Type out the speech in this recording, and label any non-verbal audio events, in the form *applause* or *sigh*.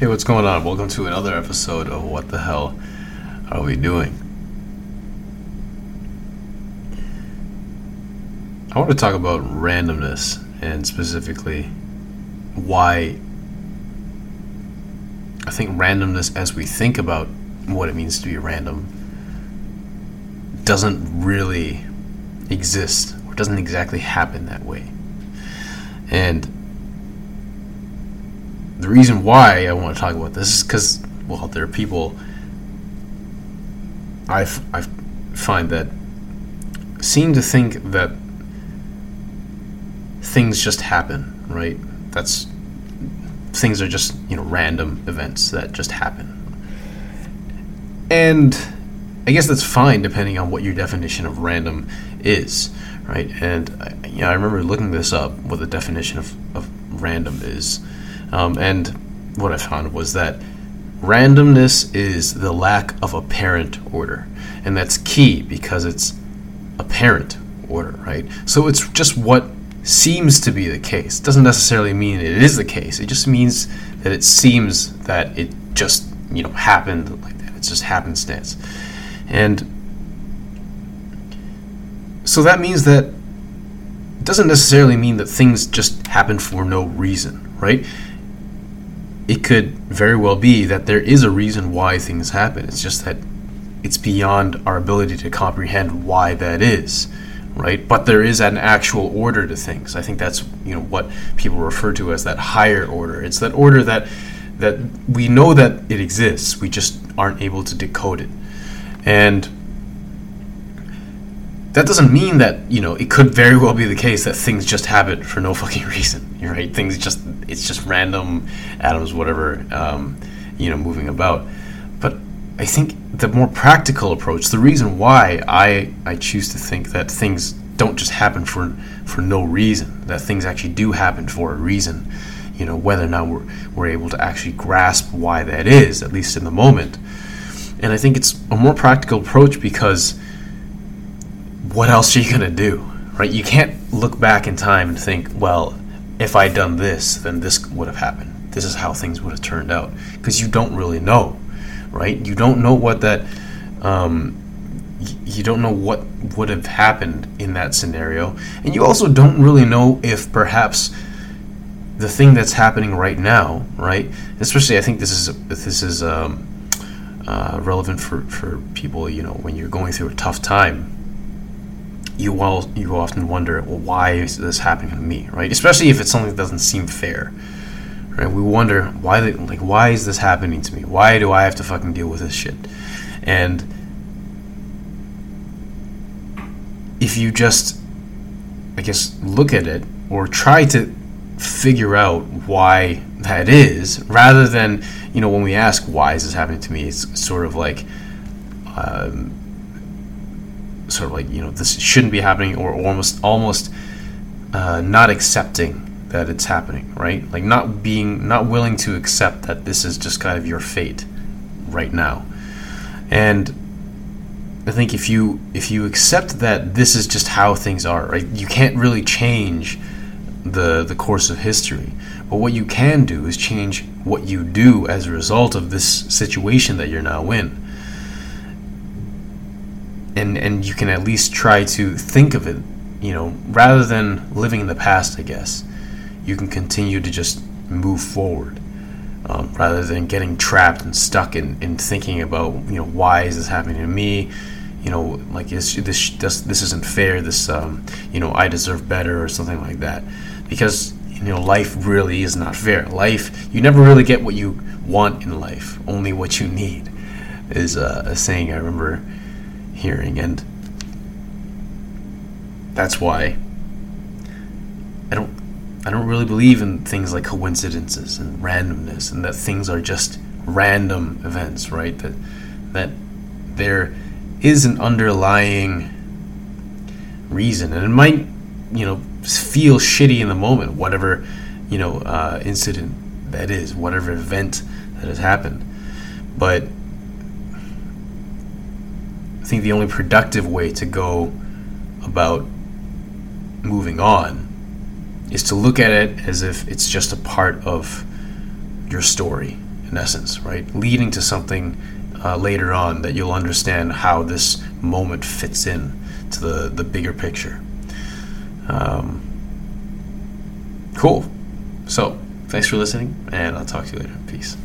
Hey, what's going on? Welcome to another episode of What the Hell Are We Doing? I want to talk about randomness and specifically why I think randomness, as we think about what it means to be random, doesn't really exist or doesn't exactly happen that way. And the reason why I want to talk about this is because, well, there are people I, f- I find that seem to think that things just happen, right? That's things are just, you know, random events that just happen. And I guess that's fine depending on what your definition of random is, right? And I, you know, I remember looking this up, what the definition of, of random is. Um, and what I found was that randomness is the lack of apparent order. And that's key because it's apparent order, right? So it's just what seems to be the case. It doesn't necessarily mean it is the case. It just means that it seems that it just, you know, happened like that. It's just happenstance. And so that means that it doesn't necessarily mean that things just happen for no reason, right? It could very well be that there is a reason why things happen. It's just that it's beyond our ability to comprehend why that is right? But there is an actual order to things. I think that's you know what people refer to as that higher order. It's that order that that we know that it exists. We just aren't able to decode it, and that doesn't mean that you know it could very well be the case that things just happen for no *laughs* fucking reason. *laughs* Right? Things just it's just random atoms, whatever, um, you know, moving about. But I think the more practical approach, the reason why I, I choose to think that things don't just happen for for no reason, that things actually do happen for a reason, you know, whether or not we're, we're able to actually grasp why that is, at least in the moment. And I think it's a more practical approach because what else are you going to do, right? You can't look back in time and think, well, if I'd done this, then this would have happened. This is how things would have turned out. Because you don't really know right? You don't know what that, um, you don't know what would have happened in that scenario, and you also don't really know if perhaps the thing that's happening right now, right? Especially, I think this is this is um, uh, relevant for for people. You know, when you're going through a tough time, you all you often wonder, well, why is this happening to me, right? Especially if it's something that doesn't seem fair right? We wonder why, they, like, why is this happening to me? Why do I have to fucking deal with this shit? And if you just, I guess, look at it or try to figure out why that is, rather than, you know, when we ask why is this happening to me, it's sort of like, um, sort of like, you know, this shouldn't be happening, or almost, almost uh, not accepting that it's happening, right? Like not being not willing to accept that this is just kind of your fate right now. And I think if you if you accept that this is just how things are, right? You can't really change the the course of history. But what you can do is change what you do as a result of this situation that you're now in. And and you can at least try to think of it, you know, rather than living in the past, I guess you can continue to just move forward um, rather than getting trapped and stuck in, in thinking about you know why is this happening to me? You know like this this this, this isn't fair this um, you know I deserve better or something like that. Because you know life really is not fair. Life you never really get what you want in life. Only what you need is uh, a saying I remember hearing and that's why I don't I don't really believe in things like coincidences and randomness and that things are just random events, right? That that there is an underlying reason, and it might, you know, feel shitty in the moment, whatever, you know, uh, incident that is, whatever event that has happened. But think the only productive way to go about moving on is to look at it as if it's just a part of your story, in essence, right? Leading to something uh, later on that you'll understand how this moment fits in to the, the bigger picture. Um, cool. So, thanks for listening, and I'll talk to you later. Peace.